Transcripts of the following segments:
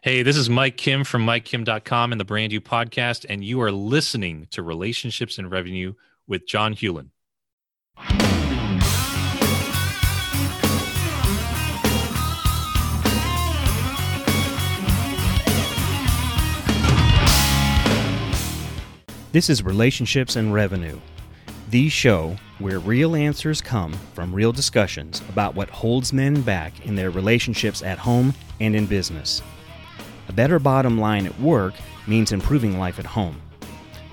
Hey, this is Mike Kim from MikeKim.com and the Brand You podcast, and you are listening to Relationships and Revenue with John Hewlin. This is Relationships and Revenue, the show where real answers come from real discussions about what holds men back in their relationships at home and in business. A better bottom line at work means improving life at home.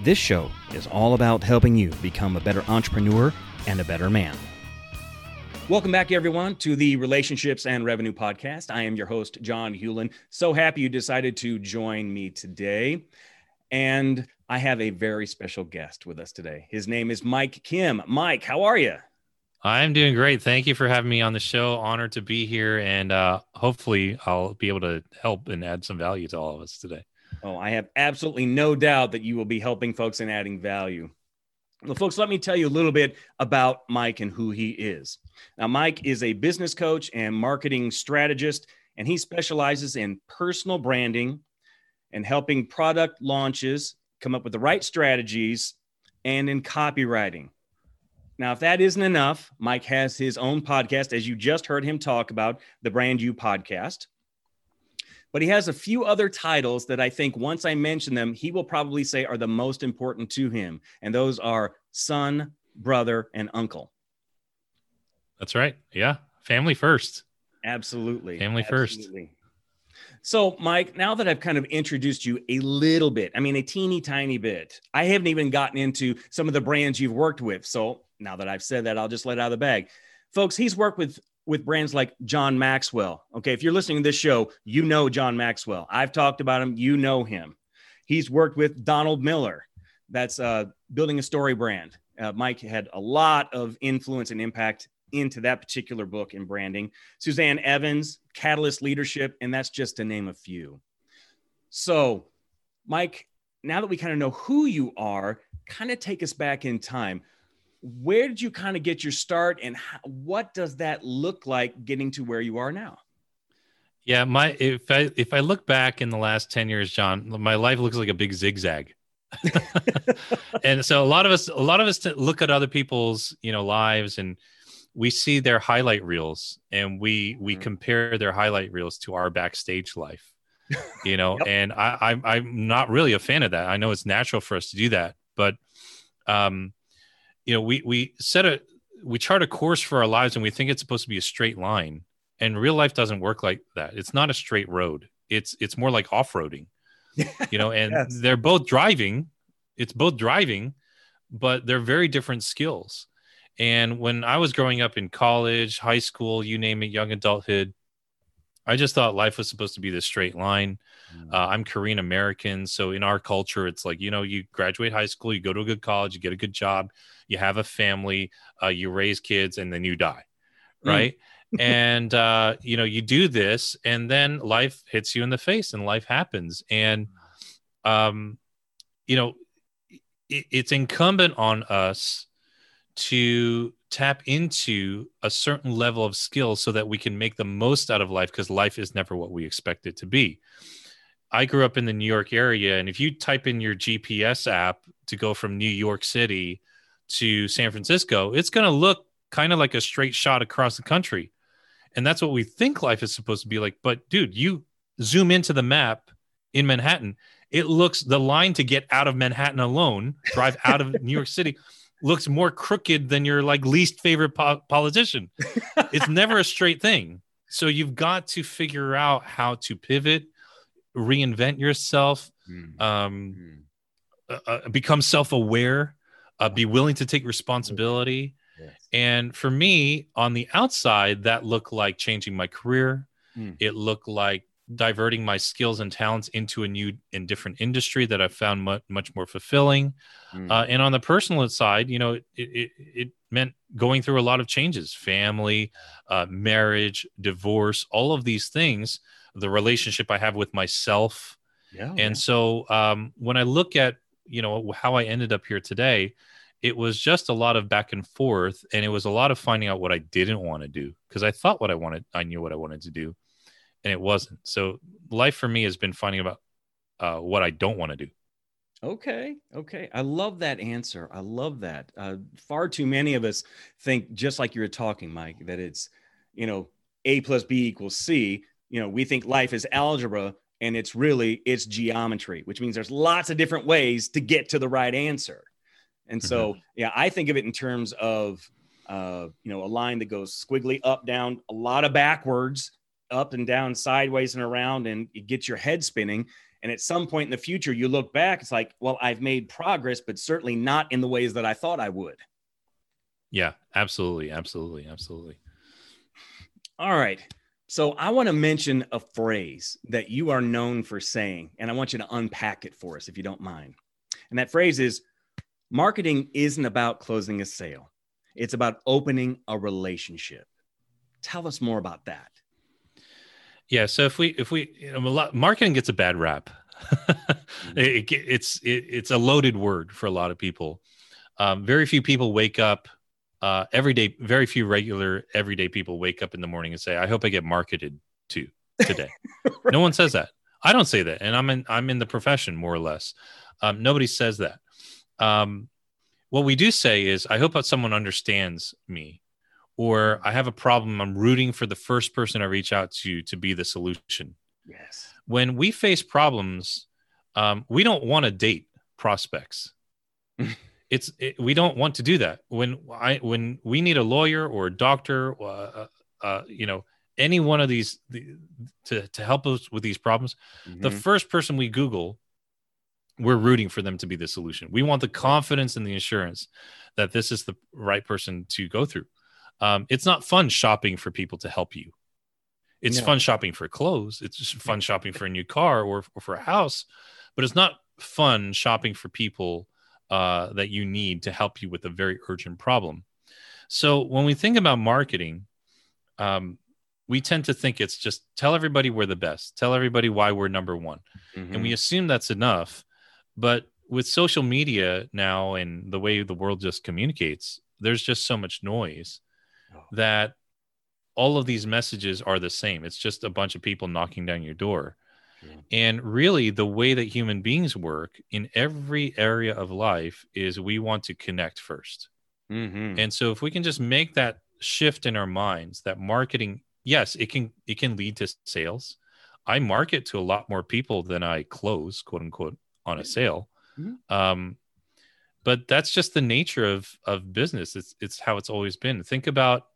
This show is all about helping you become a better entrepreneur and a better man. Welcome back, everyone, to the Relationships and Revenue Podcast. I am your host, John Hewlin. So happy you decided to join me today. And I have a very special guest with us today. His name is Mike Kim. Mike, how are you? I'm doing great. Thank you for having me on the show. Honored to be here, and uh, hopefully, I'll be able to help and add some value to all of us today. Oh, I have absolutely no doubt that you will be helping folks and adding value. Well, folks, let me tell you a little bit about Mike and who he is. Now, Mike is a business coach and marketing strategist, and he specializes in personal branding and helping product launches come up with the right strategies and in copywriting. Now, if that isn't enough, Mike has his own podcast, as you just heard him talk about, the Brand You podcast. But he has a few other titles that I think once I mention them, he will probably say are the most important to him. And those are son, brother, and uncle. That's right. Yeah. Family first. Absolutely. Family Absolutely. first. So, Mike, now that I've kind of introduced you a little bit, I mean, a teeny tiny bit, I haven't even gotten into some of the brands you've worked with. So, now that I've said that, I'll just let out of the bag. Folks, he's worked with with brands like John Maxwell. Okay, if you're listening to this show, you know John Maxwell. I've talked about him, you know him. He's worked with Donald Miller. That's uh, building a story brand. Uh, Mike had a lot of influence and impact into that particular book in branding. Suzanne Evans, Catalyst Leadership, and that's just to name a few. So, Mike, now that we kind of know who you are, kind of take us back in time where did you kind of get your start and how, what does that look like getting to where you are now yeah my if i if i look back in the last 10 years john my life looks like a big zigzag and so a lot of us a lot of us look at other people's you know lives and we see their highlight reels and we we mm-hmm. compare their highlight reels to our backstage life you know yep. and I, I i'm not really a fan of that i know it's natural for us to do that but um you know we we set a we chart a course for our lives and we think it's supposed to be a straight line and real life doesn't work like that it's not a straight road it's it's more like off-roading you know and yes. they're both driving it's both driving but they're very different skills and when i was growing up in college high school you name it young adulthood I just thought life was supposed to be this straight line. Mm. Uh, I'm Korean American, so in our culture, it's like you know, you graduate high school, you go to a good college, you get a good job, you have a family, uh, you raise kids, and then you die, mm. right? and uh, you know, you do this, and then life hits you in the face, and life happens, and um, you know, it, it's incumbent on us to tap into a certain level of skill so that we can make the most out of life because life is never what we expect it to be. I grew up in the New York area, and if you type in your GPS app to go from New York City to San Francisco, it's going to look kind of like a straight shot across the country. And that's what we think life is supposed to be like. But dude, you zoom into the map in Manhattan, it looks the line to get out of Manhattan alone, drive out of New York City looks more crooked than your like least favorite po- politician. it's never a straight thing. So you've got to figure out how to pivot, reinvent yourself, mm. Um, mm. Uh, become self-aware, uh, be willing to take responsibility. Yes. And for me, on the outside, that looked like changing my career. Mm. It looked like diverting my skills and talents into a new and different industry that I found much, much more fulfilling. Mm. Uh, and on the personal side, you know, it, it, it, meant going through a lot of changes family, uh, marriage, divorce, all of these things, the relationship I have with myself. Yeah, and yeah. so um, when I look at, you know, how I ended up here today, it was just a lot of back and forth and it was a lot of finding out what I didn't want to do because I thought what I wanted, I knew what I wanted to do and it wasn't. So life for me has been finding about uh, what I don't want to do. Okay. Okay. I love that answer. I love that. Uh, far too many of us think, just like you were talking, Mike, that it's, you know, A plus B equals C. You know, we think life is algebra and it's really it's geometry, which means there's lots of different ways to get to the right answer. And so, mm-hmm. yeah, I think of it in terms of, uh, you know, a line that goes squiggly up, down, a lot of backwards, up and down, sideways and around, and it gets your head spinning. And at some point in the future, you look back, it's like, well, I've made progress, but certainly not in the ways that I thought I would. Yeah, absolutely. Absolutely. Absolutely. All right. So I want to mention a phrase that you are known for saying, and I want you to unpack it for us if you don't mind. And that phrase is marketing isn't about closing a sale, it's about opening a relationship. Tell us more about that. Yeah. So if we if we you know, a lot, marketing gets a bad rap. It, it's it, it's a loaded word for a lot of people. Um, very few people wake up uh, every day. Very few regular everyday people wake up in the morning and say, "I hope I get marketed to today." right. No one says that. I don't say that, and I'm in I'm in the profession more or less. Um, nobody says that. Um, what we do say is, "I hope that someone understands me." Or I have a problem, I'm rooting for the first person I reach out to to be the solution. Yes. When we face problems, um, we don't want to date prospects. it's it, we don't want to do that. When I when we need a lawyer or a doctor, uh, uh, uh you know, any one of these the, to to help us with these problems, mm-hmm. the first person we Google, we're rooting for them to be the solution. We want the confidence and the assurance that this is the right person to go through. Um, it's not fun shopping for people to help you. It's no. fun shopping for clothes. It's just fun shopping for a new car or, or for a house, but it's not fun shopping for people uh, that you need to help you with a very urgent problem. So when we think about marketing, um, we tend to think it's just tell everybody we're the best, tell everybody why we're number one, mm-hmm. and we mm-hmm. assume that's enough. But with social media now and the way the world just communicates, there's just so much noise that all of these messages are the same. It's just a bunch of people knocking down your door. And really, the way that human beings work in every area of life is we want to connect 1st mm-hmm. And so, if we can just make that shift in our minds, that marketing, yes, it can it can lead to sales. I market to a lot more people than I close, quote unquote, on a sale. Mm-hmm. Um, but that's just the nature of of business. It's it's how it's always been. Think about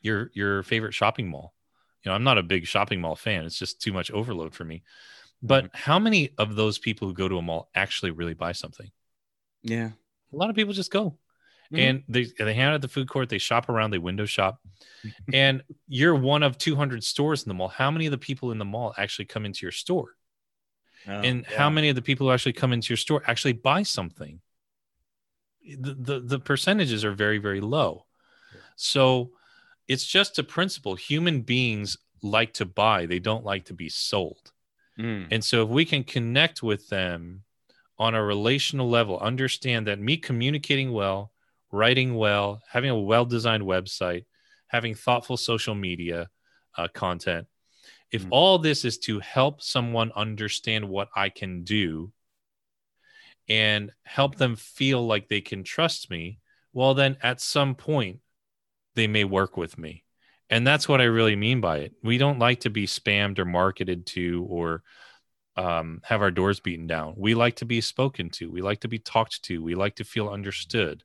your your favorite shopping mall. You know i'm not a big shopping mall fan. It's just too much overload for me. But mm-hmm. how many of those people who go to a mall actually really buy something? Yeah. A lot of people just go. Mm-hmm. and they they hang out at the food court. They shop around. They window shop. And you're one of 200 stores in the mall. How many of the people in the mall actually come into your store? Oh, and yeah. how many of the people who actually come into your store actually buy something the, the, the percentages are very, very low. So it's just a principle. Human beings like to buy, they don't like to be sold. Mm. And so if we can connect with them on a relational level, understand that me communicating well, writing well, having a well designed website, having thoughtful social media uh, content, if mm. all this is to help someone understand what I can do and help them feel like they can trust me, well, then at some point they may work with me. And that's what I really mean by it. We don't like to be spammed or marketed to or um, have our doors beaten down. We like to be spoken to. We like to be talked to. We like to feel understood.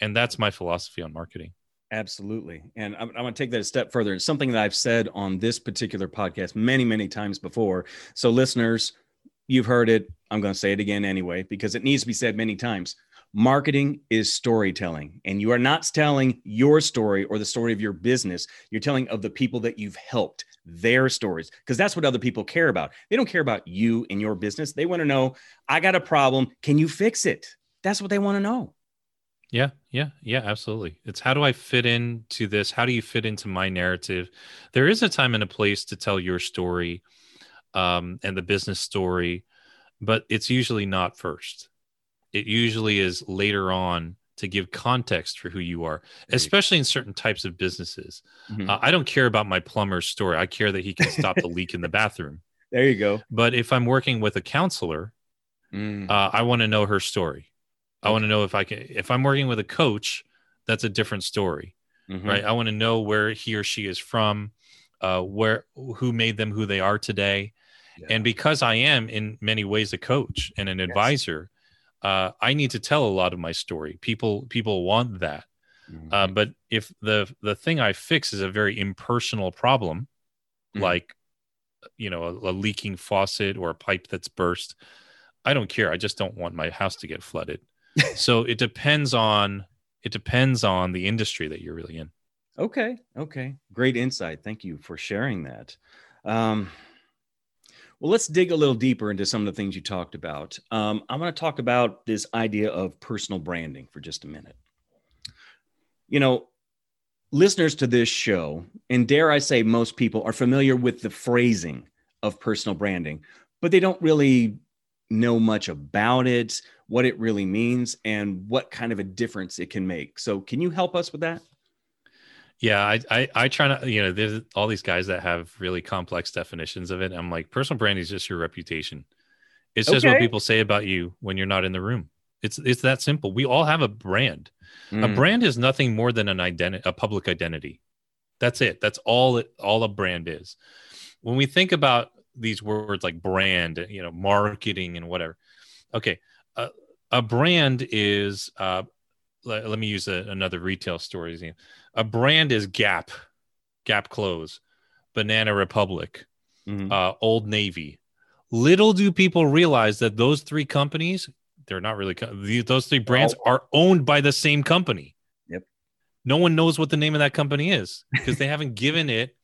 And that's my philosophy on marketing. Absolutely. And I'm, I'm going to take that a step further. It's something that I've said on this particular podcast many, many times before. So, listeners, You've heard it. I'm going to say it again anyway, because it needs to be said many times. Marketing is storytelling, and you are not telling your story or the story of your business. You're telling of the people that you've helped, their stories, because that's what other people care about. They don't care about you and your business. They want to know, I got a problem. Can you fix it? That's what they want to know. Yeah, yeah, yeah, absolutely. It's how do I fit into this? How do you fit into my narrative? There is a time and a place to tell your story um, and the business story, but it's usually not first. It usually is later on to give context for who you are, especially in certain types of businesses. Mhm. Uh, I don't care about my plumber's story. I care that he can stop the leak in the bathroom. there you go. But if I'm working with a counselor, Mm. uh, I want to know her story. I want to know if I can. If I'm working with a coach, that's a different story, Mhm. right? I want to know where he or she is from, uh, where who made them who they are today, Yeah. and because I am in many ways a coach and an advisor, uh, I need to tell a lot of my story. People people want that. Mhm. Uh, but if the the thing I fix is a very impersonal problem, Mhm. like you know a, a leaking faucet or a pipe that's burst, I don't care. I just don't want my house to get flooded. so it depends on it depends on the industry that you're really in. Okay. Okay. Great insight. Thank you for sharing that. Um, well, let's dig a little deeper into some of the things you talked about. Um, I want to talk about this idea of personal branding for just a minute. You know, listeners to this show, and dare I say, most people are familiar with the phrasing of personal branding, but they don't really know much about it, what it really means, and what kind of a difference it can make. So, can you help us with that? Yeah, I, I I try to you know there's all these guys that have really complex definitions of it. I'm like personal branding is just your reputation. It's just what people say about you when you're not in the room. It's it's that simple. We all have a brand. A Mm. brand is nothing more than an identity, a public identity. That's it. That's all it all a brand is. When we think about these words like brand, you know, marketing and whatever. Okay, uh, a brand is. Uh, let, let me use a, another retail story. as A brand is Gap, Gap clothes, Banana Republic, Mhm. uh, Old Navy. Little do people realize that those three companies, they're not really, co- those three brands are owned by the same company. Yep. No one knows what the name of that company is because they haven't given it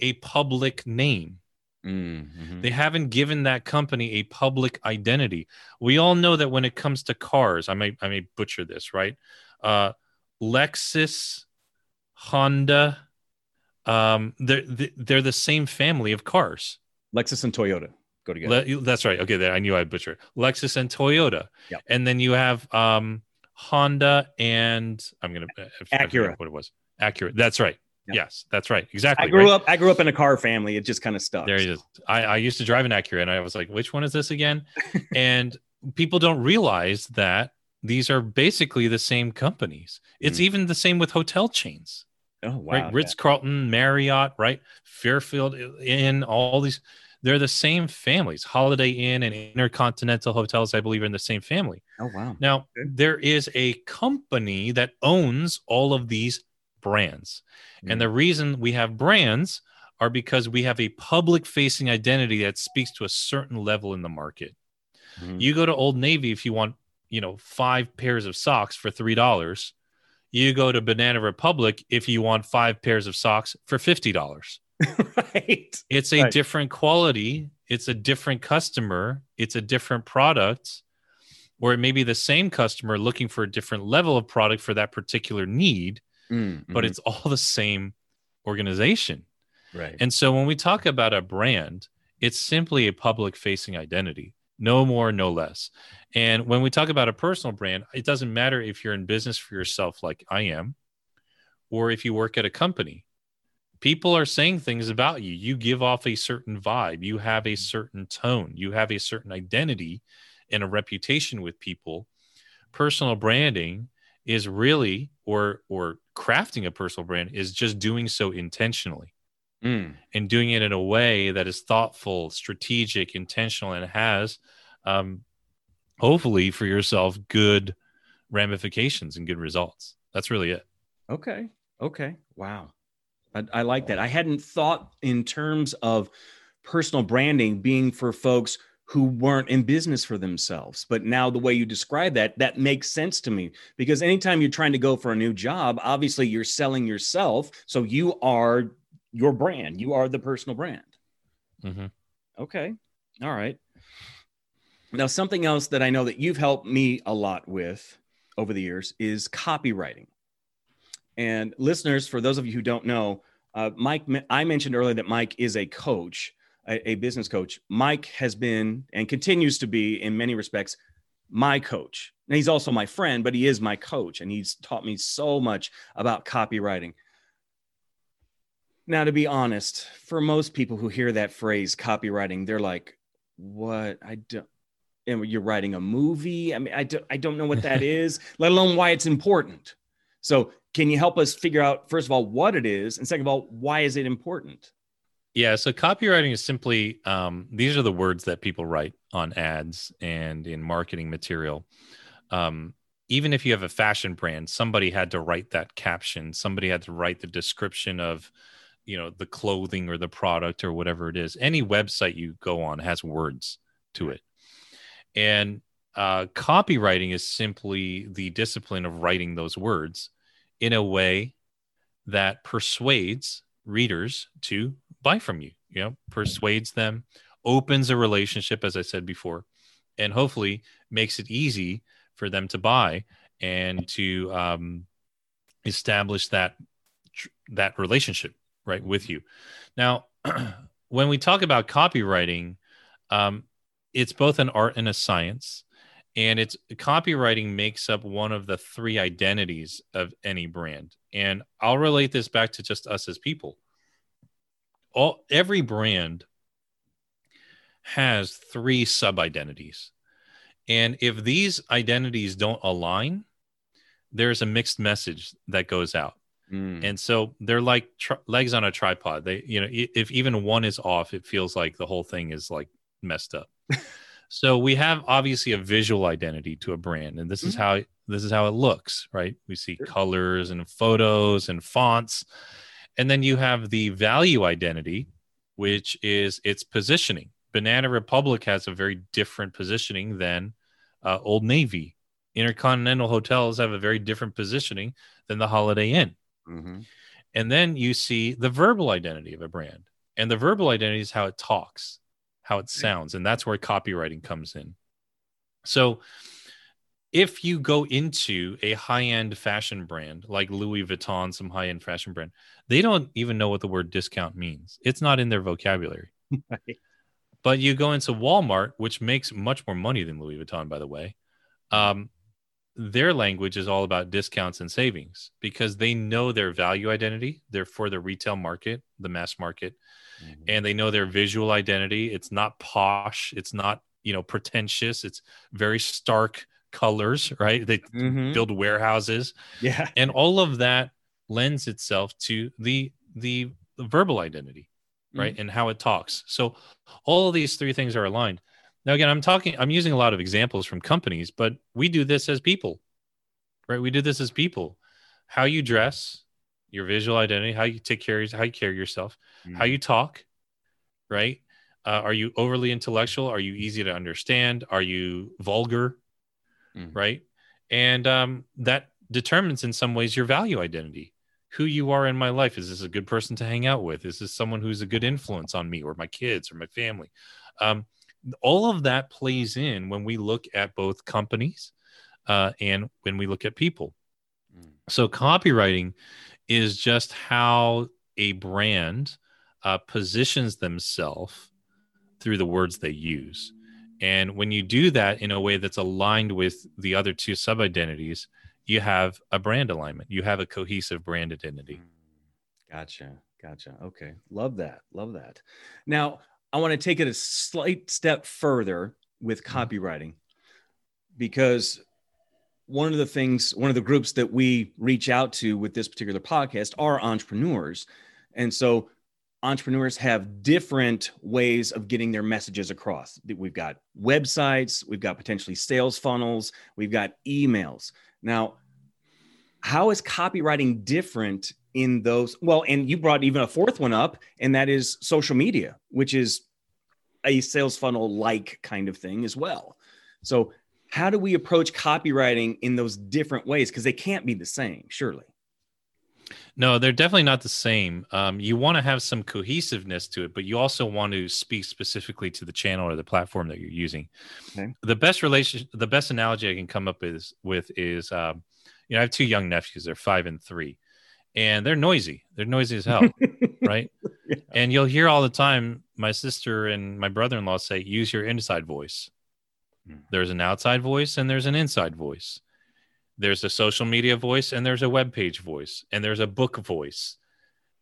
a public name. Mm, mhm. They haven't given that company a public identity. We all know that when it comes to cars, I may I may butcher this, right? Uh, Lexus, Honda, um, they're they're the same family of cars. Lexus and Toyota go together. Le- that's right. Okay, there I knew I'd butcher. Lexus and Toyota, Yep. and then you have um, Honda and I'm gonna Acura. What it was? Accurate. That's right. Yes, that's right. Exactly. I grew right? up. I grew up in a car family. It just kind of stuck. There it is. I, I used to drive an Acura, and I was like, "Which one is this again?" and people don't realize that these are basically the same companies. It's Mm. even the same with hotel chains, Oh wow. right? Ritz Carlton, Marriott, right? Fairfield Inn, all these. They're the same families. Holiday Inn and Intercontinental Hotels, I believe, are in the same family. Oh wow. Now, there is a company that owns all of these brands. Mm. And the reason we have brands are because we have a public facing identity that speaks to a certain level in the market. Mhm. You go to Old Navy if you want, you know, five pairs of socks for $3. You go to Banana Republic if you want five pairs of socks for $50. right. It's a Right. different quality, it's a different customer, it's a different product, or it may be the same customer looking for a different level of product for that particular need, Mm, but mhm. it's all the same organization. right. And so when we talk about a brand, it's simply a public facing identity, no more, no less. And when we talk about a personal brand, it doesn't matter if you're in business for yourself, like I am, or if you work at a company. People are saying things about you. You give off a certain vibe, you have a certain tone, you have a certain identity and a reputation with people. Personal branding is really or or crafting a personal brand is just doing so intentionally Mm, and doing it in a way that is thoughtful, strategic, intentional, and has, um, hopefully for yourself, good ramifications and good results. That's really it. okay. Okay. Wow. I, I like that. I hadn't thought in terms of personal branding being for folks who weren't in business for themselves. But now the way you describe that, that makes sense to me because anytime you're trying to go for a new job, obviously you're selling yourself. So you are your brand, you are the personal brand. hmm Okay. All right. Now, something else that I know that you've helped me a lot with over the years is copywriting. And listeners, for those of you who don't know, uh, Mike, I mentioned earlier that Mike is a coach, a, a business coach. Mike has been and continues to be, in many respects, my coach. And he's also my friend, but he is my coach and he's taught me so much about copywriting. Now, to be honest, for most people who hear that phrase copywriting, they're like, what? I don't, and you're writing a movie. I mean, I don't, I don't know what that is, let alone why it's important. So, can you help us figure out, first of all, what it is? And second of all, why is it important? Yeah. So, copywriting is simply um, these are the words that people write on ads and in marketing material. Um, even if you have a fashion brand, somebody had to write that caption, somebody had to write the description of, you know, the clothing or the product or whatever it is. Any website you go on has words to it. And uh, copywriting is simply the discipline of writing those words in a way that persuades readers to buy from you, you know, persuades them, opens a relationship, as I said before, and hopefully makes it easy for them to buy and to um, establish that that relationship right with you. Now, when we talk about copywriting, um, it's both an art and a science and it's copywriting makes up one of the three identities of any brand and i'll relate this back to just us as people all every brand has three sub identities and if these identities don't align there's a mixed message that goes out mm. and so they're like tr- legs on a tripod they you know if even one is off it feels like the whole thing is like messed up so we have obviously a visual identity to a brand, and this mm-hmm. is how this is how it looks, right? We see colors and photos and fonts, and then you have the value identity, which is its positioning. Banana Republic has a very different positioning than uh, Old Navy. Intercontinental hotels have a very different positioning than the Holiday Inn. Mm-hmm. And then you see the verbal identity of a brand. And the verbal identity is how it talks how it sounds. And that's where copywriting comes in. So if you go into a high-end fashion brand like Louis Vuitton, some high-end fashion brand, they don't even know what the word discount means. It's not in their vocabulary. Right. But you go into Walmart, which makes much more money than Louis Vuitton, by the way. Um, their language is all about discounts and savings because they know their value identity. They're for the retail market, the mass market mm-hmm. and they know their visual identity. It's not posh. It's not you know pretentious. It's very stark colors, right? They mm-hmm. build warehouses, yeah, and all of that lends itself to the the verbal identity, right, mm-hmm. and how it talks. So all of these three things are aligned. Now, again, I'm talking, I'm using a lot of examples from companies, but we do this as people, right? We do this as people. How you dress, your visual identity, how you take care of how you carry yourself, mm-hmm. how you talk, right? Uh, are you overly intellectual? Are you easy to understand? Are you vulgar, mm-hmm. right? And um, that determines in some ways your value identity. Who you are in my life. Is this a good person to hang out with? Is this someone who's a good influence on me or my kids or my family? Um, all of that plays in when we look at both companies uh, and when we look at people. Mm. So copywriting is just how a brand uh, positions themselves through the words they use. And when you do that in a way that's aligned with the other two sub identities, you have a brand alignment. You have a cohesive brand identity. Hmm. Gotcha. Gotcha. Okay. Love that. Love that. Now, I want to take it a slight step further with mm-hmm. copywriting because one of the things, one of the groups that we reach out to with this particular podcast are entrepreneurs. And so entrepreneurs have different ways of getting their messages across. We've got websites, we've got potentially sales funnels, we've got emails. Now, how is copywriting different in those? Well, and you brought even a fourth one up, and that is social media, which is a sales funnel like kind of thing as well. So, how do we approach copywriting in those different ways? Because they can't be the same, surely. No, they're definitely not the same. Um, you want to have some cohesiveness to it, but you also want to speak specifically to the channel or the platform that you're using. Okay. The best relation, the best analogy I can come up is with is, um, you know, I have two young nephews. They're five and three, and they're noisy. They're noisy as hell, right? Yeah. And you'll hear all the time my sister and my brother-in-law say, "Use your inside voice." Mm. There's an outside voice and there's an inside voice. There's a social media voice and there's a web page voice and there's a book voice.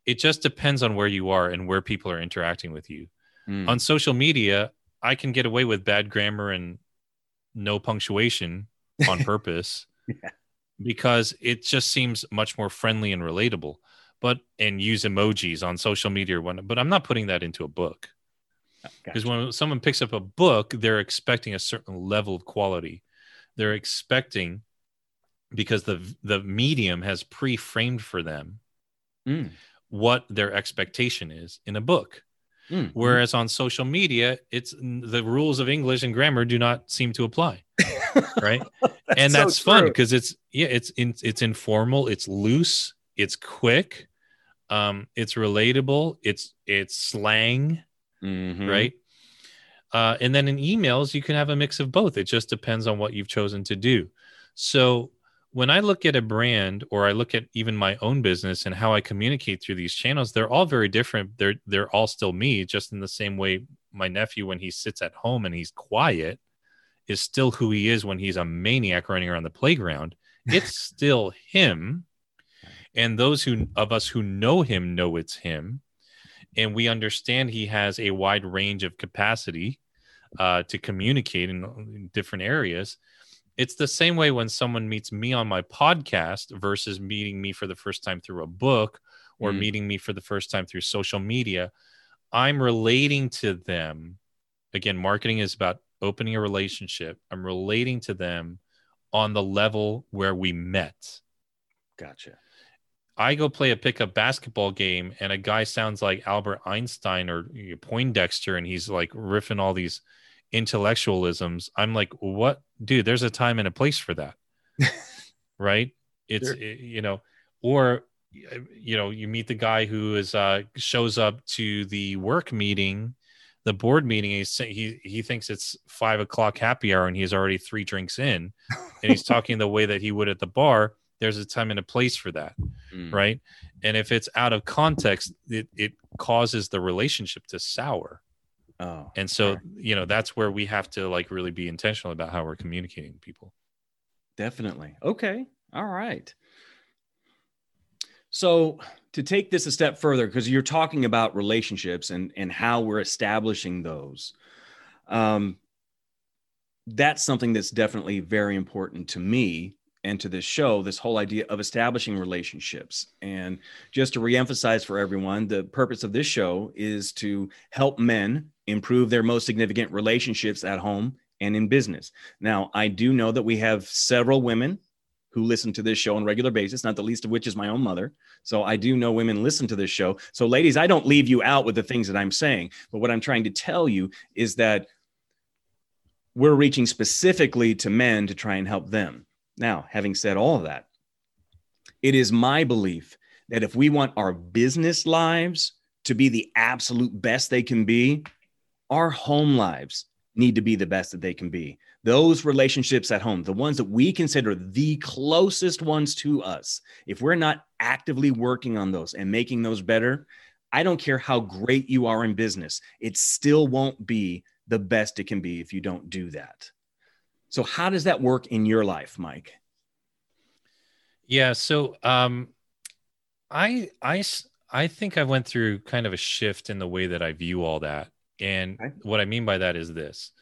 It just depends on where you are and where people are interacting with you. Mm. On social media, I can get away with bad grammar and no punctuation on purpose yeah. because it just seems much more friendly and relatable. But and use emojis on social media or whatnot. But I'm not putting that into a book because gotcha. when someone picks up a book, they're expecting a certain level of quality. They're expecting because the the medium has pre-framed for them mm. what their expectation is in a book. Mm. Whereas on social media, it's the rules of English and grammar do not seem to apply, right? that's and that's so fun because it's yeah, it's in, it's informal, it's loose, it's quick, um, it's relatable, it's it's slang, mm-hmm. right? Uh, and then in emails, you can have a mix of both. It just depends on what you've chosen to do. So when I look at a brand or I look at even my own business and how I communicate through these channels, they're all very different. They're they're all still me, just in the same way my nephew, when he sits at home and he's quiet, is still who he is when he's a maniac running around the playground. It's still him. And those who of us who know him know it's him. And we understand he has a wide range of capacity uh, to communicate in, in different areas it's the same way when someone meets me on my podcast versus meeting me for the first time through a book or mm. meeting me for the first time through social media. I'm relating to them. Again, marketing is about opening a relationship. I'm relating to them on the level where we met. Gotcha. I go play a pickup basketball game and a guy sounds like Albert Einstein or Poindexter and he's like riffing all these intellectualisms i'm like what dude there's a time and a place for that. Right? It's sure. you know or you know you meet the guy who is uh shows up to the work meeting the board meeting he's he he thinks it's five o'clock happy hour and he's already three drinks in and he's talking the way that he would at the bar there's a time and a place for that. Mm. right? And if it's out of context it, it causes the relationship to sour Oh, and so you know that's where we have to like really be intentional about how we're communicating to people. Definitely. Okay. All right. So to take this a step further, because you're talking about relationships and and how we're establishing those, um, that's something that's definitely very important to me and to this show this whole idea of establishing relationships and just to reemphasize for everyone the purpose of this show is to help men improve their most significant relationships at home and in business. Now, I do know that we have several women who listen to this show on a regular basis, not the least of which is my own mother. So I do know women listen to this show. So, ladies, I don't leave you out with the things that I'm saying, but what I'm trying to tell you is that we're reaching specifically to men to try and help them. Now, having said all of that, it is my belief that if we want our business lives to be the absolute best they can be, our home lives need to be the best that they can be. Those relationships at home, the ones that we consider the closest ones to us, if we're not actively working on those and making those better, I don't care how great you are in business, it still won't be the best it can be if you don't do that. So, how does that work in your life, Mike? Yeah. So, um, I, I, I think I went through kind of a shift in the way that I view all that. And okay. what I mean by that is this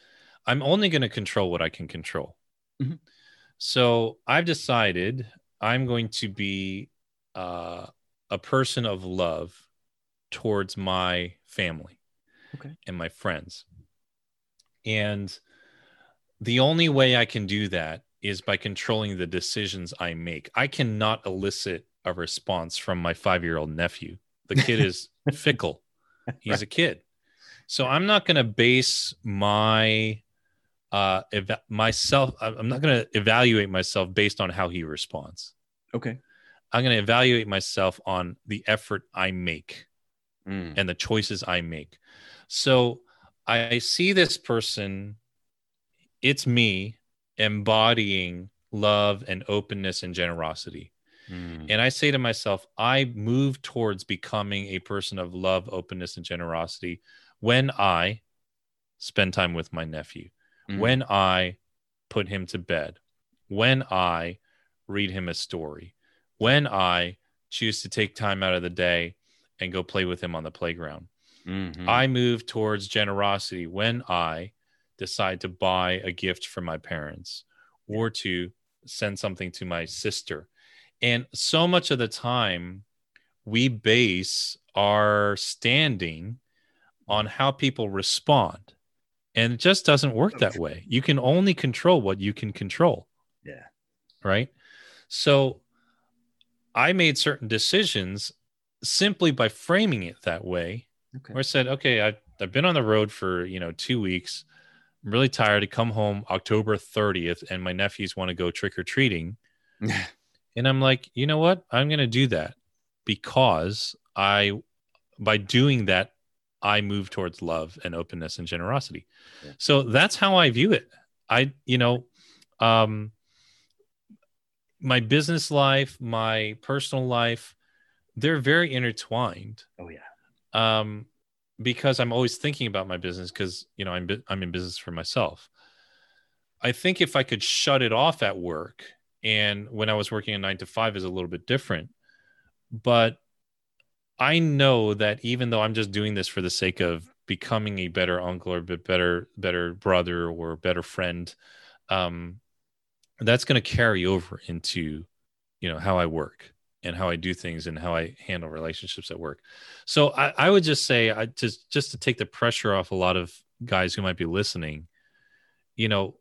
I'm only going to control what I can control. Mm-hmm. So I've decided I'm going to be uh, a person of love towards my family okay. and my friends. And the only way I can do that is by controlling the decisions I make. I cannot elicit a response from my five year old nephew. The kid is fickle, he's right. a kid. So I'm not going to base my uh ev- myself I'm not going to evaluate myself based on how he responds. Okay. I'm going to evaluate myself on the effort I make mm. and the choices I make. So I see this person it's me embodying love and openness and generosity. Mm. And I say to myself, I move towards becoming a person of love, openness, and generosity when I spend time with my nephew, mm. when I put him to bed, when I read him a story, when I choose to take time out of the day and go play with him on the playground. Mm-hmm. I move towards generosity when I decide to buy a gift for my parents or to send something to my sister. And so much of the time, we base our standing on how people respond. And it just doesn't work that way. You can only control what you can control. Yeah. Right. So I made certain decisions simply by framing it that way. Okay. Where I said, okay, I've, I've been on the road for, you know, two weeks. I'm really tired to come home October 30th and my nephews want to go trick or treating. and I'm like, you know what? I'm going to do that because I, by doing that, I move towards love and openness and generosity. Yeah. So that's how I view it. I, you know, um, my business life, my personal life, they're very intertwined. Oh yeah. Um, because I'm always thinking about my business because you know I'm I'm in business for myself. I think if I could shut it off at work and when I was working a nine to five is a little bit different, but I know that even though I'm just doing this for the sake of becoming a better uncle or a better better brother or better friend, um, that's going to carry over into you know how I work and how I do things and how I handle relationships at work. So I, I would just say, I just just to take the pressure off a lot of guys who might be listening, you know,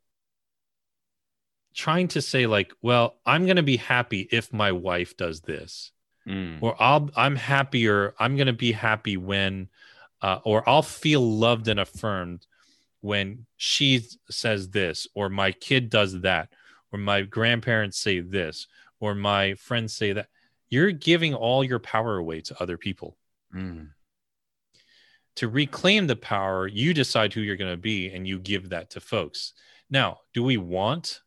trying to say like, well, I'm going to be happy if my wife does this, mm. or I'll I'm happier. I'm going to be happy when, uh, or I'll feel loved and affirmed when she says this, or my kid does that, or my grandparents say this, or my friends say that you're giving all your power away to other people. Mm. To reclaim the power, you decide who you're going to be and you give that to folks. Now, do we want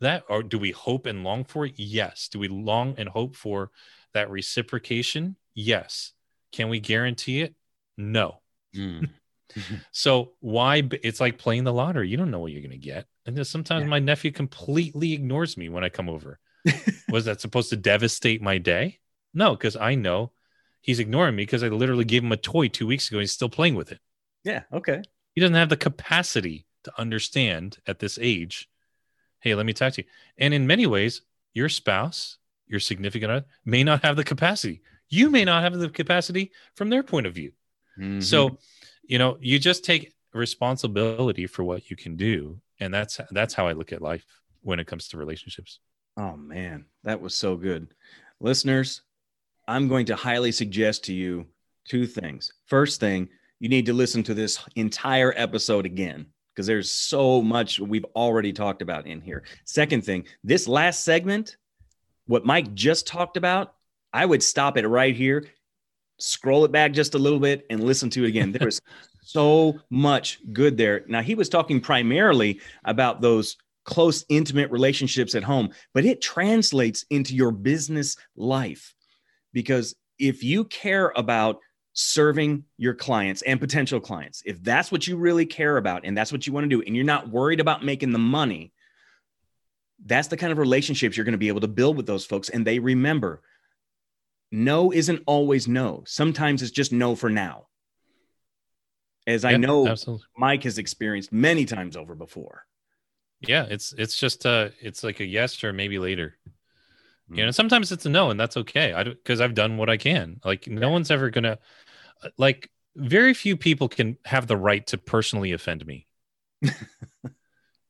that or do we hope and long for it? Yes. Do we long and hope for that reciprocation? Yes. Can we guarantee it? No. Mm. so why it's like playing the lottery. You don't know what you're going to get. And then sometimes yeah. my nephew completely ignores me when I come over. was that supposed to devastate my day? No, because I know he's ignoring me because I literally gave him a toy two weeks ago. He's still playing with it. Yeah. Okay. He doesn't have the capacity to understand at this age. Hey, let me talk to you. And in many ways, your spouse, your significant other, may not have the capacity. You may not have the capacity from their point of view. Mm-hmm. So, you know, you just take responsibility for what you can do, and that's that's how I look at life when it comes to relationships. Oh man, that was so good. Listeners, I'm going to highly suggest to you two things. First thing, you need to listen to this entire episode again because there's so much we've already talked about in here. Second thing, this last segment, what Mike just talked about, I would stop it right here, scroll it back just a little bit, and listen to it again. There is so much good there. Now, he was talking primarily about those close, intimate relationships at home, but it translates into your business life. Because if you care about serving your clients and potential clients, if that's what you really care about and that's what you want to do, and you're not worried about making the money, that's the kind of relationships you're going to be able to build with those folks. And they remember no isn't always no. Sometimes it's just no for now. As I know absolutely. Mike has experienced many times over before yeah it's it's just uh it's like a yes or maybe later mm. you know sometimes it's a no and that's okay. I because i've done what i can. Like no one's ever gonna uh, like very few people can have the right to personally offend me.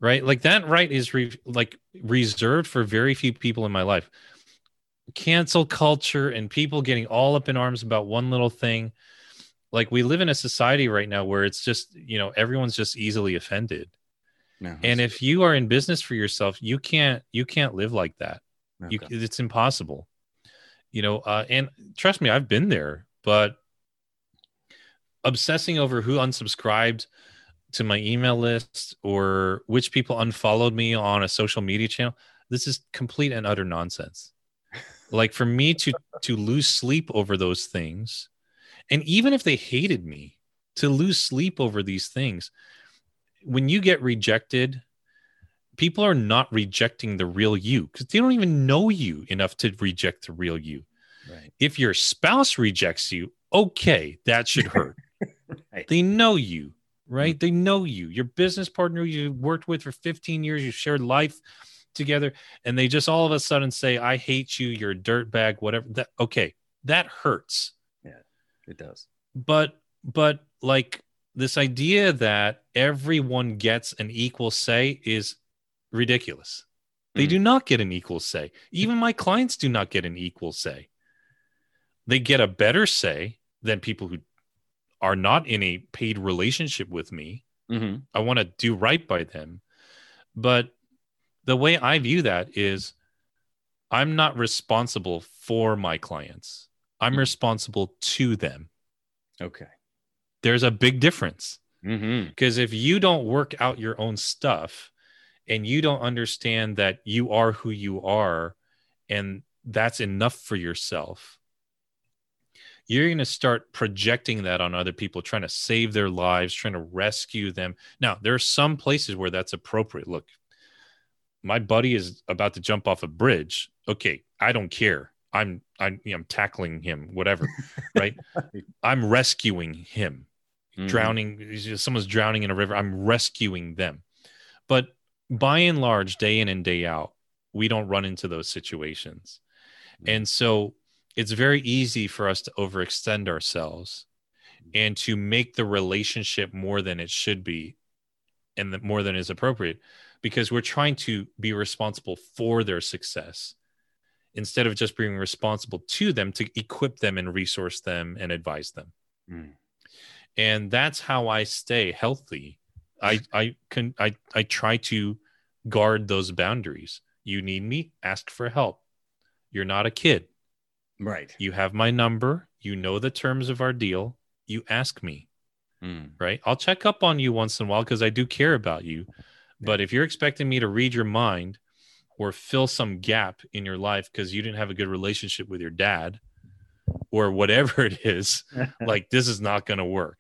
Right? Like that right is re- like reserved for very few people in my life. Cancel culture and people getting all up in arms about one little thing. Like we live in a society right now where it's just you know everyone's just easily offended. No, and if you are in business for yourself, you can't you can't live like that. Okay. You, it's impossible. You know, uh, and trust me, I've been there. But obsessing over who unsubscribed to my email list or which people unfollowed me on a social media channel, this is complete and utter nonsense. like for me to to lose sleep over those things, and even if they hated me, to lose sleep over these things when you get rejected, people are not rejecting the real you because they don't even know you enough to reject the real you. Right. If your spouse rejects you, okay, that should hurt. Right. They know you, right? Mm-hmm. They know you. Your business partner you worked with for 15 years, you shared life together, and they just all of a sudden say, I hate you, you're a dirtbag, whatever. That okay, that hurts. Yeah, it does. But but like this idea that everyone gets an equal say is ridiculous. They Mhm. do not get an equal say. Even my clients do not get an equal say. They get a better say than people who are not in a paid relationship with me. hmm I want to do right by them. But the way I view that is I'm not responsible for my clients. I'm Mhm. responsible to them. Okay. There's a big difference. Because if you don't work out your own stuff and you don't understand that you are who you are and that's enough for yourself, you're going to start projecting that on other people, trying to save their lives, trying to rescue them. Now, there are some places where that's appropriate. Look, my buddy is about to jump off a bridge. Okay, I don't care. I'm I'm you know, I'm tackling him, whatever, right? I'm rescuing him Mhm. drowning someone's drowning in a river i'm rescuing them but by and large day in and day out we don't run into those situations. And so it's very easy for us to overextend ourselves and to make the relationship more than it should be and the, more than is appropriate because we're trying to be responsible for their success instead of just being responsible to them to equip them and resource them and advise them. Mm. and that's how i stay healthy. I i can i i try to guard those boundaries. You need me. Ask for help. You're not a kid. Right. you have my number. You know the terms of our deal. You ask me. Mm. right? I'll check up on you once in a while because i do care about you. But if you're expecting me to read your mind or fill some gap in your life because you didn't have a good relationship with your dad or whatever it is like this is not going to work.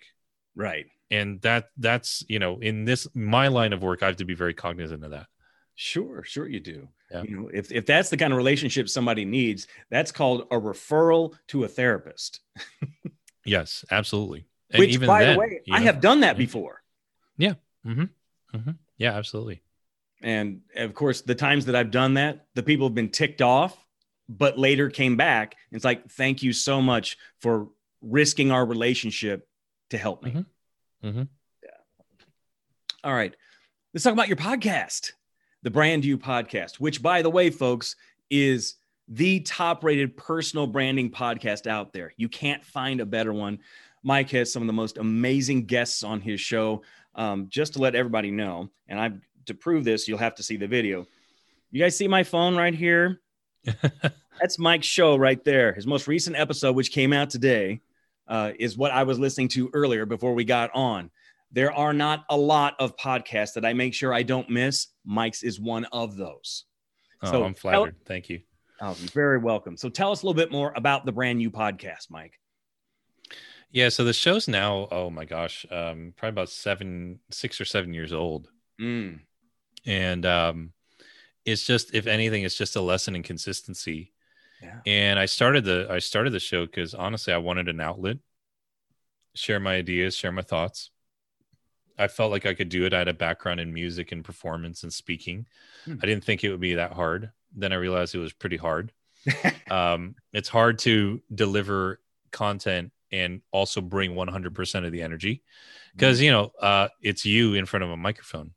Right. And that that's you know in this my line of work i have to be very cognizant of that Sure, sure you do. Yeah. You know, if if that's the kind of relationship somebody needs, that's called a referral to a therapist. yes absolutely and Which, even by then, the way, I know- have done that before. Yeah. before. yeah absolutely And of course, the times that I've done that, the people have been ticked off, but later came back. It's like, thank you so much for risking our relationship to help me. Mhm. Mhm. Yeah. All right. Let's talk about your podcast, the Brand You Podcast, which, by the way, folks, is the top rated personal branding podcast out there. You can't find a better one. Mike has some of the most amazing guests on his show. Um, just to let everybody know, and I to prove this, you'll have to see the video. You guys see my phone right here? That's Mike's show right there. His most recent episode, which came out today, uh, is what I was listening to earlier before we got on. There are not a lot of podcasts that I make sure I don't miss. Mike's is one of those. oh, So, i'm flattered thank you Oh, you're very welcome. So tell us a little bit more about the Brand You podcast, Mike. yeah so the show's now oh my gosh um probably about seven six or seven years old Mm, and um it's just if anything it's just a lesson in consistency yeah. and i started the i started the show because honestly i wanted an outlet. Share my ideas share my thoughts. I felt like i could do it. I had a background in music and performance and speaking. Hmm. i didn't think it would be that hard. Then i realized it was pretty hard. Um, it's hard to deliver content and also bring 100% of the energy. Because you know uh, it's you in front of a microphone.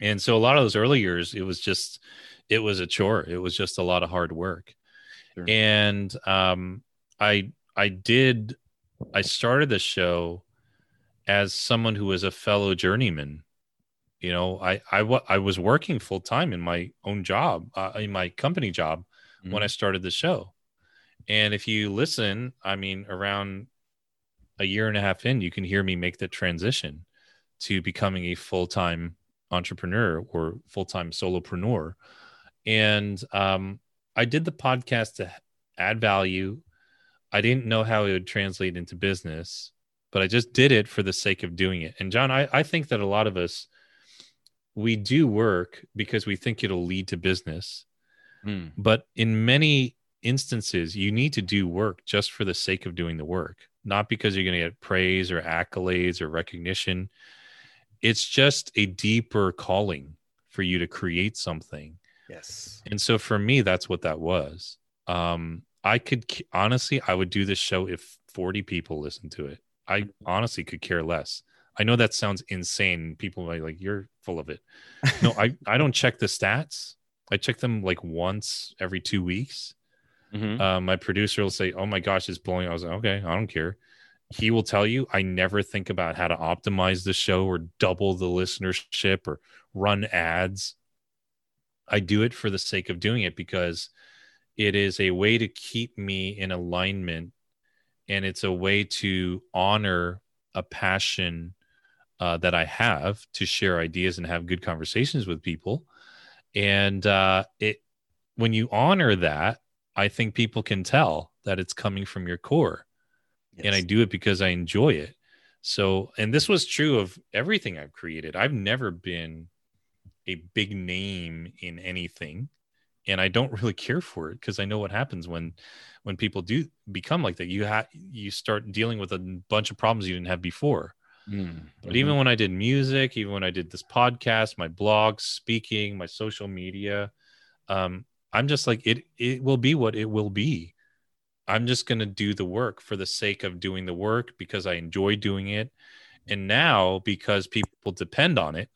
And so a lot of those early years it was just it was a chore. It was just a lot of hard work Sure. and um, i i did i started the show as someone who was a fellow journeyman you know i i, wa- I was working full time in my own job uh, in my company job when I started the show. And if you listen, I mean, around a year and a half in, you can hear me make the transition to becoming a full time entrepreneur or full time solopreneur. And um, I did the podcast to add value. I didn't know how it would translate into business. but I just did it for the sake of doing it. And John, I, I think that a lot of us, we do work because we think it'll lead to business. Mm. But in many instances, you need to do work just for the sake of doing the work, not because you're going to get praise or accolades or recognition. It's just a deeper calling for you to create something. Yes. And so for me, that's what that was. Um, I could honestly, I would do this show if 40 people listened to it. I honestly could care less. I know that sounds insane. People are like, you're full of it. No, I, I don't check the stats. I check them like once every two weeks. Mhm. Uh, my producer will say, "Oh my gosh, it's blowing." I was like, "Okay, I don't care." He will tell you, "I never think about how to optimize the show or double the listenership or run ads. I do it for the sake of doing it because it is a way to keep me in alignment, and it's a way to honor a passion uh, that I have to share ideas and have good conversations with people." And uh, it, when you honor that, I think people can tell that it's coming from your core. And I do it because I enjoy it. So, and this was true of everything I've created. I've never been a big name in anything. And I don't really care for it because I know what happens when when people do become like that. You have you start dealing with a bunch of problems you didn't have before. Mm. But even when I did music, even when I did this podcast, my blog, speaking, my social media, um, I'm just like it. It will be what it will be. I'm just gonna do the work for the sake of doing the work because I enjoy doing it, and now because people depend on it,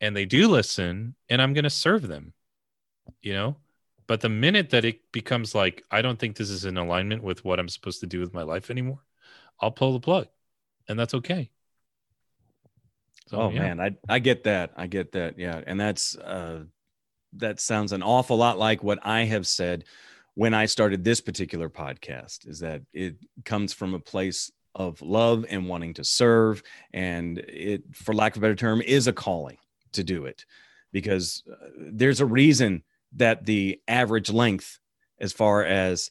and they do listen, and I'm gonna serve them. You know. But the minute that it becomes like I don't think this is in alignment with what I'm supposed to do with my life anymore, I'll pull the plug, and that's okay. So, oh yeah. man, I I get that. I get that. Yeah, and that's uh, that sounds an awful lot like what I have said when I started this particular podcast. Is that it comes from a place of love and wanting to serve, and it, for lack of a better term, is a calling to do it, because uh, there's a reason that the average length, as far as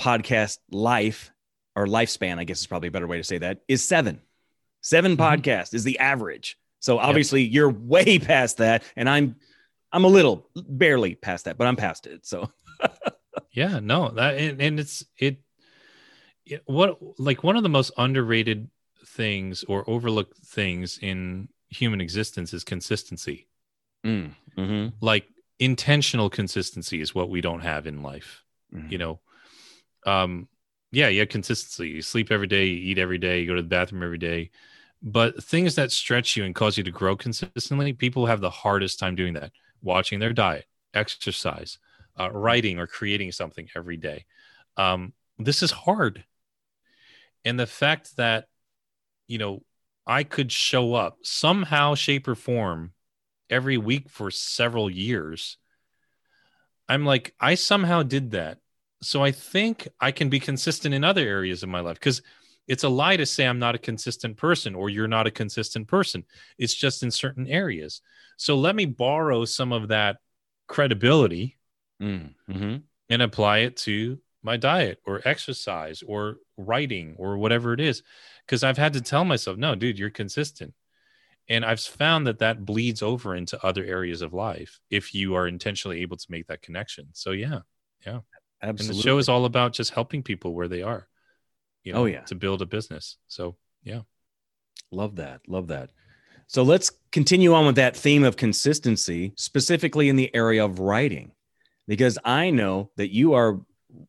podcast life or lifespan, I guess is probably a better way to say that, is seven. 7 Mhm. podcasts is the average. So obviously you're way past that, and I'm I'm a little barely past that, but I'm past it. So yeah no that and, and it's it, it what like one of the most underrated things or overlooked things in human existence is consistency. Mm, mhm, like intentional consistency is what we don't have in life mhm. you know? Um yeah you have consistency. You sleep every day you eat every day you go to the bathroom every day. But things that stretch you and cause you to grow consistently people have the hardest time doing that. Watching their diet exercise uh, writing or creating something every day. Um this is hard. And the fact that you know i could show up somehow shape or form every week for several years. I'm like i somehow did that. So i think i can be consistent in other areas of my life because it's a lie to say i'm not a consistent person or you're not a consistent person. It's just in certain areas. So let me borrow some of that credibility Mm, mhm. and apply it to my diet or exercise or writing or whatever it is because i've had to tell myself no dude you're consistent and i've found that that bleeds over into other areas of life if you are intentionally able to make that connection so yeah and Absolutely. the show is all about just helping people where they are you oh, know Oh, yeah. to build a business so yeah. Love that. Love that. So let's continue on with that theme of consistency, specifically in the area of writing, because I know that you are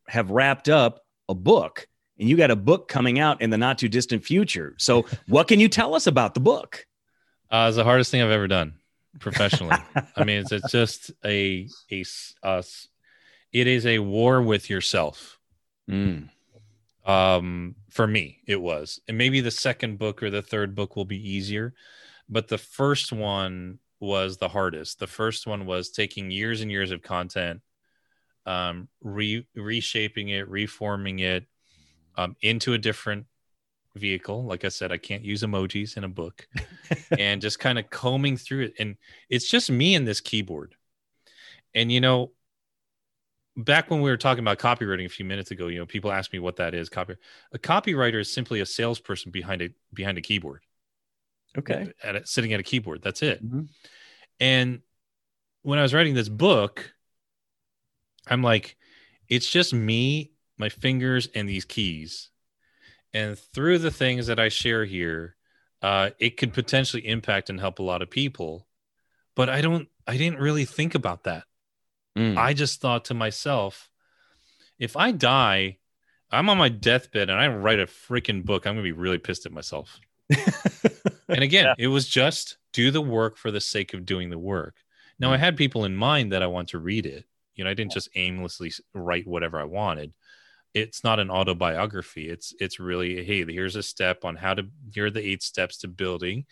have wrapped up a book and you got a book coming out in the not too distant future. So what can you tell us about the book? uh, it's the hardest thing i've ever done professionally. I mean it's, it's just a a s- a s- it is a war with yourself. Mm, um for me it was. And maybe the second book or the third book will be easier but the first one was the hardest. The first one was taking years and years of content um re- reshaping it reforming it um into a different vehicle like i said i can't use emojis in a book and just kind of combing through it and it's just me and this keyboard and you know back when we were talking about copywriting a few minutes ago, you know, people ask me what that is. Copy a copywriter is simply a salesperson behind a behind a keyboard. Okay. At a, sitting at a keyboard. That's it. Mhm. And when I was writing this book, I'm like, it's just me, my fingers, and these keys. And through the things that I share here, uh, it could potentially impact and help a lot of people. But I don't, I didn't really think about that. Mm. I just thought to myself, if I die, I'm on my deathbed and I write a freaking book, I'm going to be really pissed at myself. And again, Yeah. it was just do the work for the sake of doing the work. Now, Mm. I had people in mind that I want to read it. You know, I didn't just aimlessly write whatever I wanted. It's not an autobiography. It's it's really hey, here's a step on how to. Here are the eight steps to building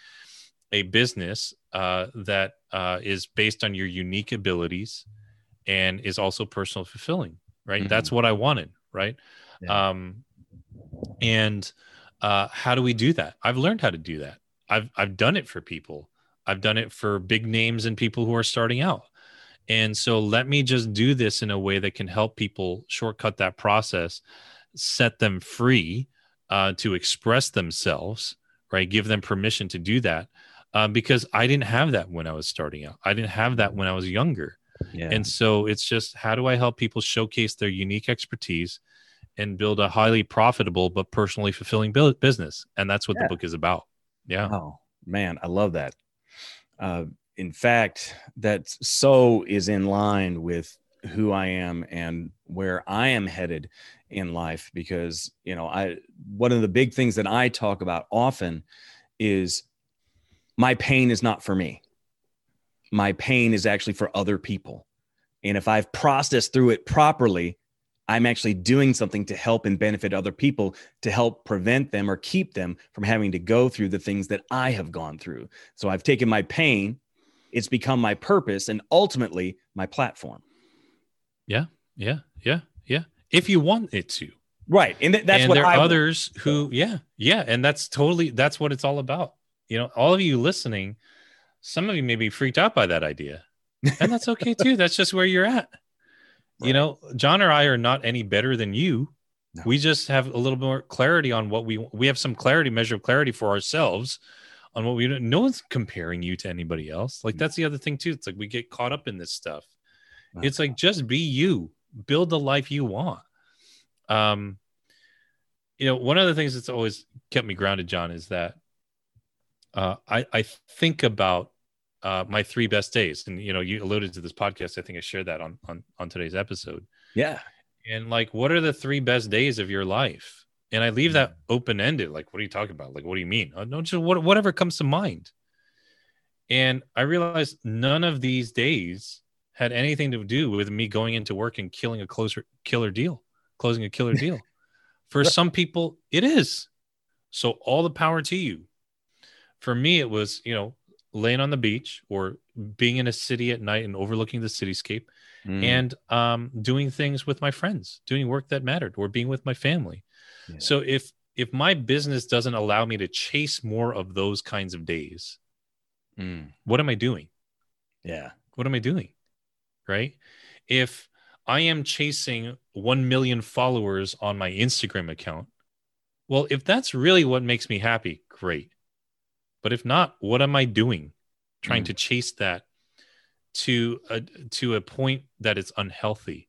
a business uh, that uh, is based on your unique abilities and is also personal fulfilling. Right. Mhm. That's what I wanted. Right. Yeah. Um, and uh, how do we do that? I've learned how to do that. I've I've done it for people. I've done it for big names and people who are starting out. And so let me just do this in a way that can help people shortcut that process, set them free uh, to express themselves, right? Give them permission to do that. Uh, because I didn't have that when I was starting out. I didn't have that when I was younger. yeah. And so it's just how do I help people showcase their unique expertise and build a highly profitable but personally fulfilling business? And that's what Yeah. the book is about. Yeah. Oh man, I love that. Uh, in fact, that so is in line with who I am and where I am headed in life. Because you know, I one of the big things that I talk about often is my pain is not for me. My pain is actually for other people, and if I've processed through it properly. I'm actually doing something to help and benefit other people to help prevent them or keep them from having to go through the things that I have gone through. So I've taken my pain, it's become my purpose and ultimately my platform. Yeah. Yeah. Yeah. Yeah. If you want it to. Right. And th- that's and what there I are want. others who, yeah, yeah. And that's totally, that's what it's all about. You know, all of you listening, some of you may be freaked out by that idea. And that's okay too. That's just where you're at. You know, John or I are not any better than you. No. We just have a little more clarity on what we we have some clarity, measure of clarity for ourselves on what we don't No one's comparing you to anybody else. Like that's the other thing too. It's like we get caught up in this stuff. No. It's like just be you, build the life you want. Um, you know, one of the things that's always kept me grounded, John, is that uh, I I think about uh, my three best days, and you know, you alluded to this podcast. I think I shared that on on on today's episode. Yeah. And like, what are the three best days of your life? And I leave that open ended. Like, what are you talking about? Like, what do you mean? Uh, No, just what, whatever comes to mind. And I realized none of these days had anything to do with me going into work and killing a closer killer deal, closing a killer deal. For some people, it is. So all the power to you. For me, it was, you know, laying on the beach or being in a city at night and overlooking the cityscape Mm. and um, doing things with my friends, doing work that mattered, or being with my family. Yeah. So if if my business doesn't allow me to chase more of those kinds of days, Mm. what am I doing? Yeah. What am I doing? Right? If I am chasing 1 million followers on my Instagram account, well, if that's really what makes me happy, great. But if not, what am I doing trying Mm. to chase that to a to a point that it's unhealthy?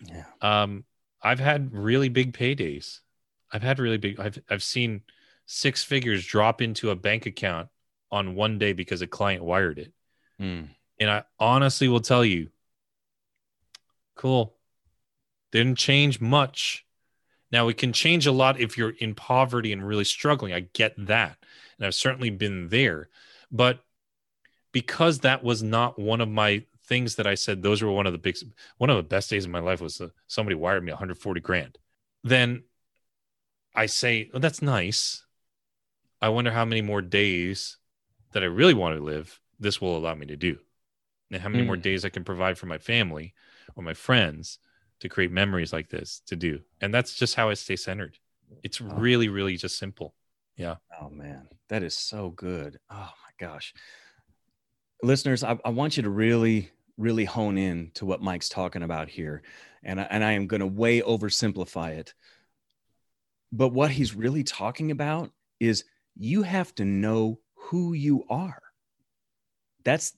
Yeah. Um, I've had really big paydays. I've had really big. I've I've seen six figures drop into a bank account on one day because a client wired it. Mm. And I honestly will tell you, cool. Didn't change much. Now it can change a lot if you're in poverty and really struggling. I get that. And I've certainly been there. But because that was not one of my things that I said, those were one of the big, one of the best days of my life was uh, somebody wired me 140 grand. Then I say, oh, that's nice. I wonder how many more days that I really want to live this will allow me to do. And how many more Mm. days I can provide for my family or my friends to create memories like this to do. And that's just how I stay centered. It's really, really just simple. Yeah. Oh man, that is so good. Oh my gosh. Listeners, I, I want you to really really hone in to what Mike's talking about here, and I, and I am going to way oversimplify it. But what he's really talking about is you have to know who you are. That's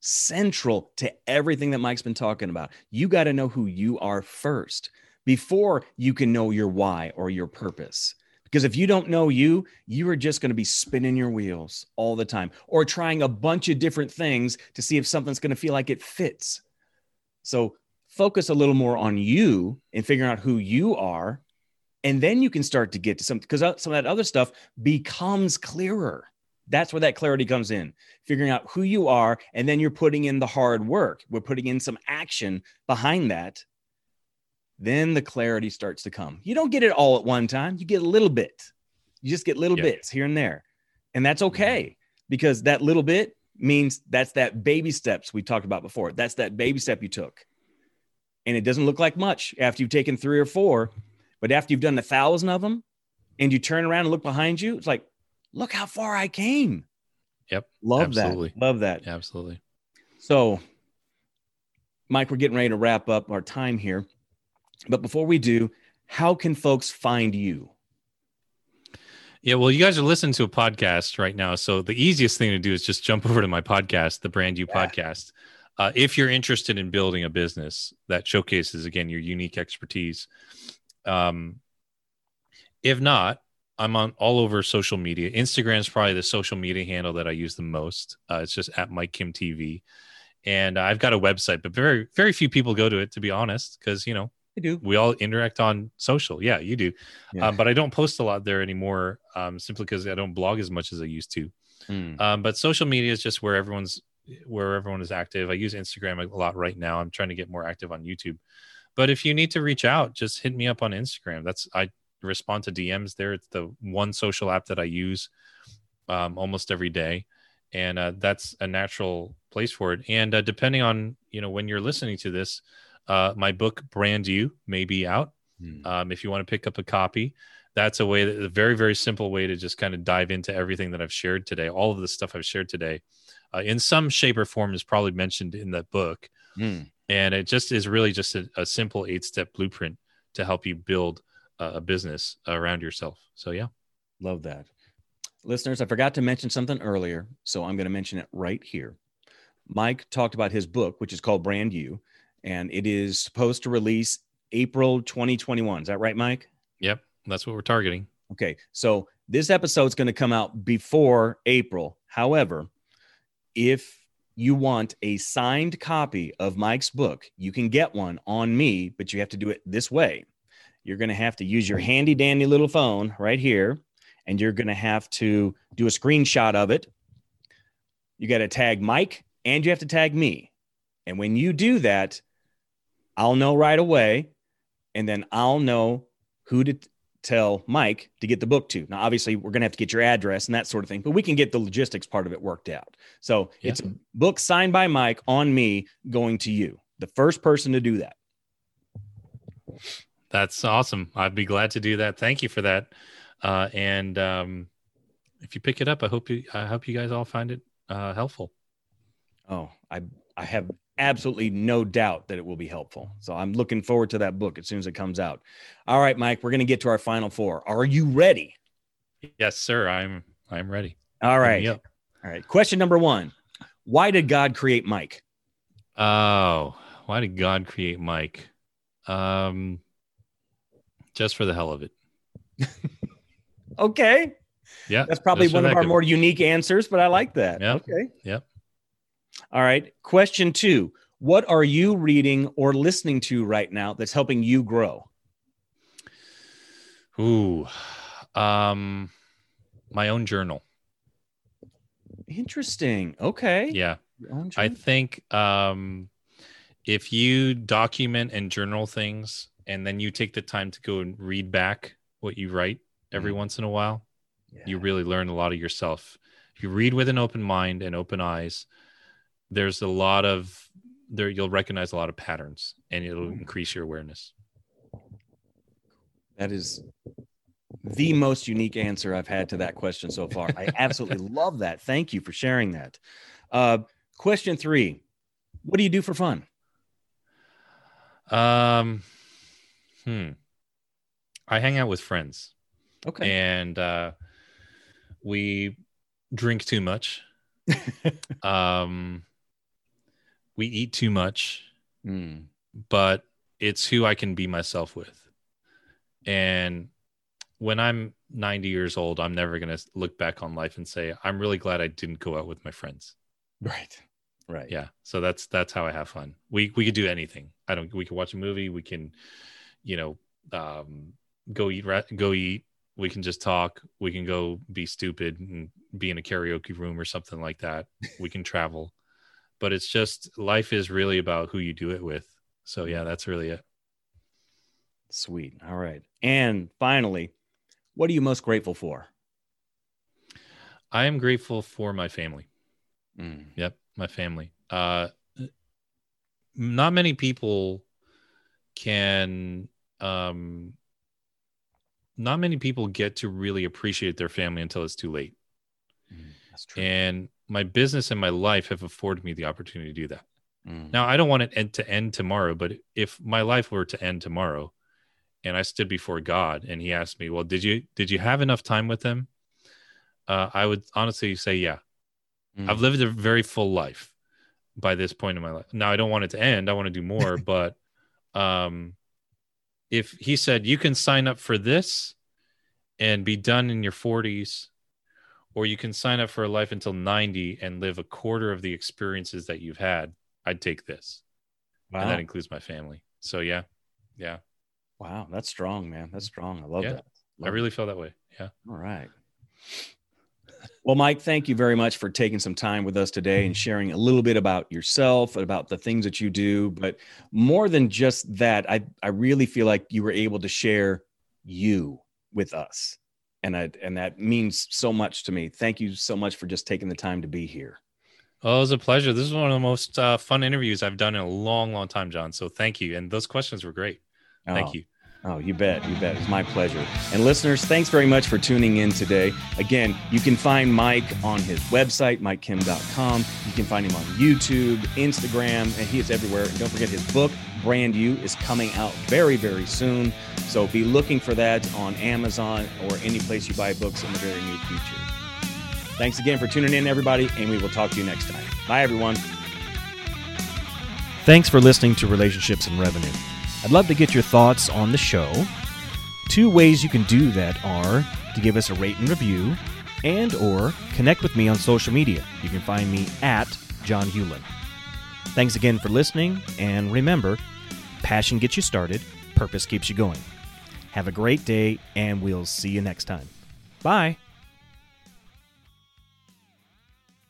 central to everything that Mike's been talking about. You got to know who you are first before you can know your why or your purpose. Because if you don't know you, you are just going to be spinning your wheels all the time or trying a bunch of different things to see if something's going to feel like it fits. So focus a little more on you and figuring out who you are. And then you can start to get to some, because uh, some of that other stuff becomes clearer. That's where that clarity comes in, figuring out who you are. And then you're putting in the hard work. We're putting in some action behind that then the clarity starts to come. You don't get it all at one time, you get a little bit. You just get little bits here and there. And that's mm-hmm. okay because that little bit means that's that baby steps we talked about before. That's that baby step you took. And it doesn't look like much after you've taken three or four, but after you've done a thousand of them and you turn around and look behind you, it's like, look how far I came. Yep. Love absolutely. that. Love that. Absolutely. So, Mike, we're getting ready to wrap up our time here. But before we do, how can folks find you? Yeah, well, you guys are listening to a podcast right now. So the easiest thing to do is just jump over to my podcast, the Brand You yeah. Podcast. Uh, if you're interested in building a business that showcases, again, your unique expertise. Um, if not, I'm on all over social media. Instagram is probably the social media handle that I use the most. Uh, it's just at Mike Kim TV. And I've got a website, but very, very few people go to it, to be honest, because, you know, I do. We all interact on social. Yeah, you do. Yeah. Um, but I don't post a lot there anymore um, simply because I don't blog as much as I used to. Mm. Um, but social media is just where everyone's where everyone is active. I use Instagram a lot right now. I'm trying to get more active on YouTube. But if you need to reach out, just hit me up on Instagram. That's I respond to DMs there. It's the one social app that I use um, almost every day, and uh, that's a natural place for it. And uh, depending on you know when you're listening to this, uh, my book, Brand You, may be out. Hmm. Um, if you want to pick up a copy, that's a way that a very, very simple way to just kind of dive into everything that I've shared today. All of the stuff I've shared today, uh, in some shape or form, is probably mentioned in that book. Hmm. And it just is really just a, a simple eight step blueprint to help you build a business around yourself. So, yeah. Love that. Listeners, I forgot to mention something earlier, so I'm going to mention it right here. Mike talked about his book, which is called Brand You and it is supposed to release April 2021. Is that right, Mike? Yep, that's what we're targeting. Okay, so this episode is going to come out before April. However, if you want a signed copy of Mike's book, you can get one on me, but you have to do it this way. You're going to have to use your handy dandy little phone right here, and you're going to have to do a screenshot of it. You got to tag Mike and you have to tag me. And when you do that, I'll know right away, and then I'll know who to tell Mike to get the book to. Now, obviously, we're going to have to get your address and that sort of thing, but we can get the logistics part of it worked out. So yeah. it's a book signed by Mike on me going to you, the first person to do that. That's awesome. I'd be glad to do that. Thank you for that. Uh, and um, if you pick it up, I hope you I hope you guys all find it uh, helpful. Oh, I I have absolutely no doubt that it will be helpful. So I'm looking forward to that book as soon as it comes out. All right, Mike, we're going to get to our final four. Are you ready? Yes, sir. I'm I'm ready. All right. All right. Question number 1. Why did God create Mike? Oh, why did God create Mike? Um just for the hell of it. okay. Yeah. That's probably one of our more unique answers, but I like that. Yeah. Okay. Yep. All right. Question two What are you reading or listening to right now that's helping you grow? Ooh, um, my own journal. Interesting. Okay. Yeah. I think um, if you document and journal things and then you take the time to go and read back what you write every mm. once in a while, yeah. you really learn a lot of yourself. If you read with an open mind and open eyes, there's a lot of there you'll recognize a lot of patterns and it'll increase your awareness that is the most unique answer i've had to that question so far i absolutely love that thank you for sharing that uh, question three What do you do for fun? Um, hmm. I hang out with friends. Okay. And uh, we drink too much. um, we eat too much, Mm. but it's who I can be myself with. And when I'm 90 years old, I'm never going to look back on life and say, I'm really glad I didn't go out with my friends. Right. Right. Yeah. So that's, that's how I have fun. We, we could do anything. I don't, we can watch a movie. We can, you know, um, go eat, go eat. We can just talk. We can go be stupid and be in a karaoke room or something like that. We can travel, but it's just life is really about who you do it with. So yeah, that's really it. Sweet. All right. And finally, what are you most grateful for? I am grateful for my family. Mm. Yep, my family. Uh, not many people can. Um, not many people get to really appreciate their family until it's too late. Mm. That's true. And my business and my life have afforded me the opportunity to do that. Mm. Now, I don't want it end to end tomorrow, but if my life were to end tomorrow, and I stood before God and He asked me, "Well, did you did you have enough time with Him?" Uh, I would honestly say, "Yeah." Mm. I've lived a very full life by this point in my life. Now I don't want it to end. I want to do more, but um if he said you can sign up for this and be done in your 40s or you can sign up for a life until 90 and live a quarter of the experiences that you've had, I'd take this. wow. And that includes my family. So yeah. Yeah. wow. That's strong, man. That's strong. I love Yeah. that. I Love really feel that way. Yeah. All right. Well, Mike, thank you very much for taking some time with us today and sharing a little bit about yourself, about the things that you do. But more than just that, I, I really feel like you were able to share you with us. And I, and that means so much to me. Thank you so much for just taking the time to be here. Oh, it was a pleasure. This is one of the most uh, fun interviews I've done in a long, long time, John. So thank you. And those questions were great. Thank Oh, you. Oh, you bet. You bet. It's my pleasure. And listeners, thanks very much for tuning in today. Again, you can find Mike on his website, mikekim.com. You can find him on YouTube, Instagram, and he is everywhere. And don't forget his book, Brand You, is coming out very, very soon. So be looking for that on Amazon or any place you buy books in the very near future. Thanks again for tuning in, everybody, and we will talk to you next time. Bye, everyone. Thanks for listening to Relationships and Revenue. I'd love to get your thoughts on the show. Two ways you can do that are to give us a rate and review and or connect with me on social media. You can find me at John Hewlin. Thanks again for listening and remember, passion gets you started, purpose keeps you going. Have a great day and we'll see you next time. Bye.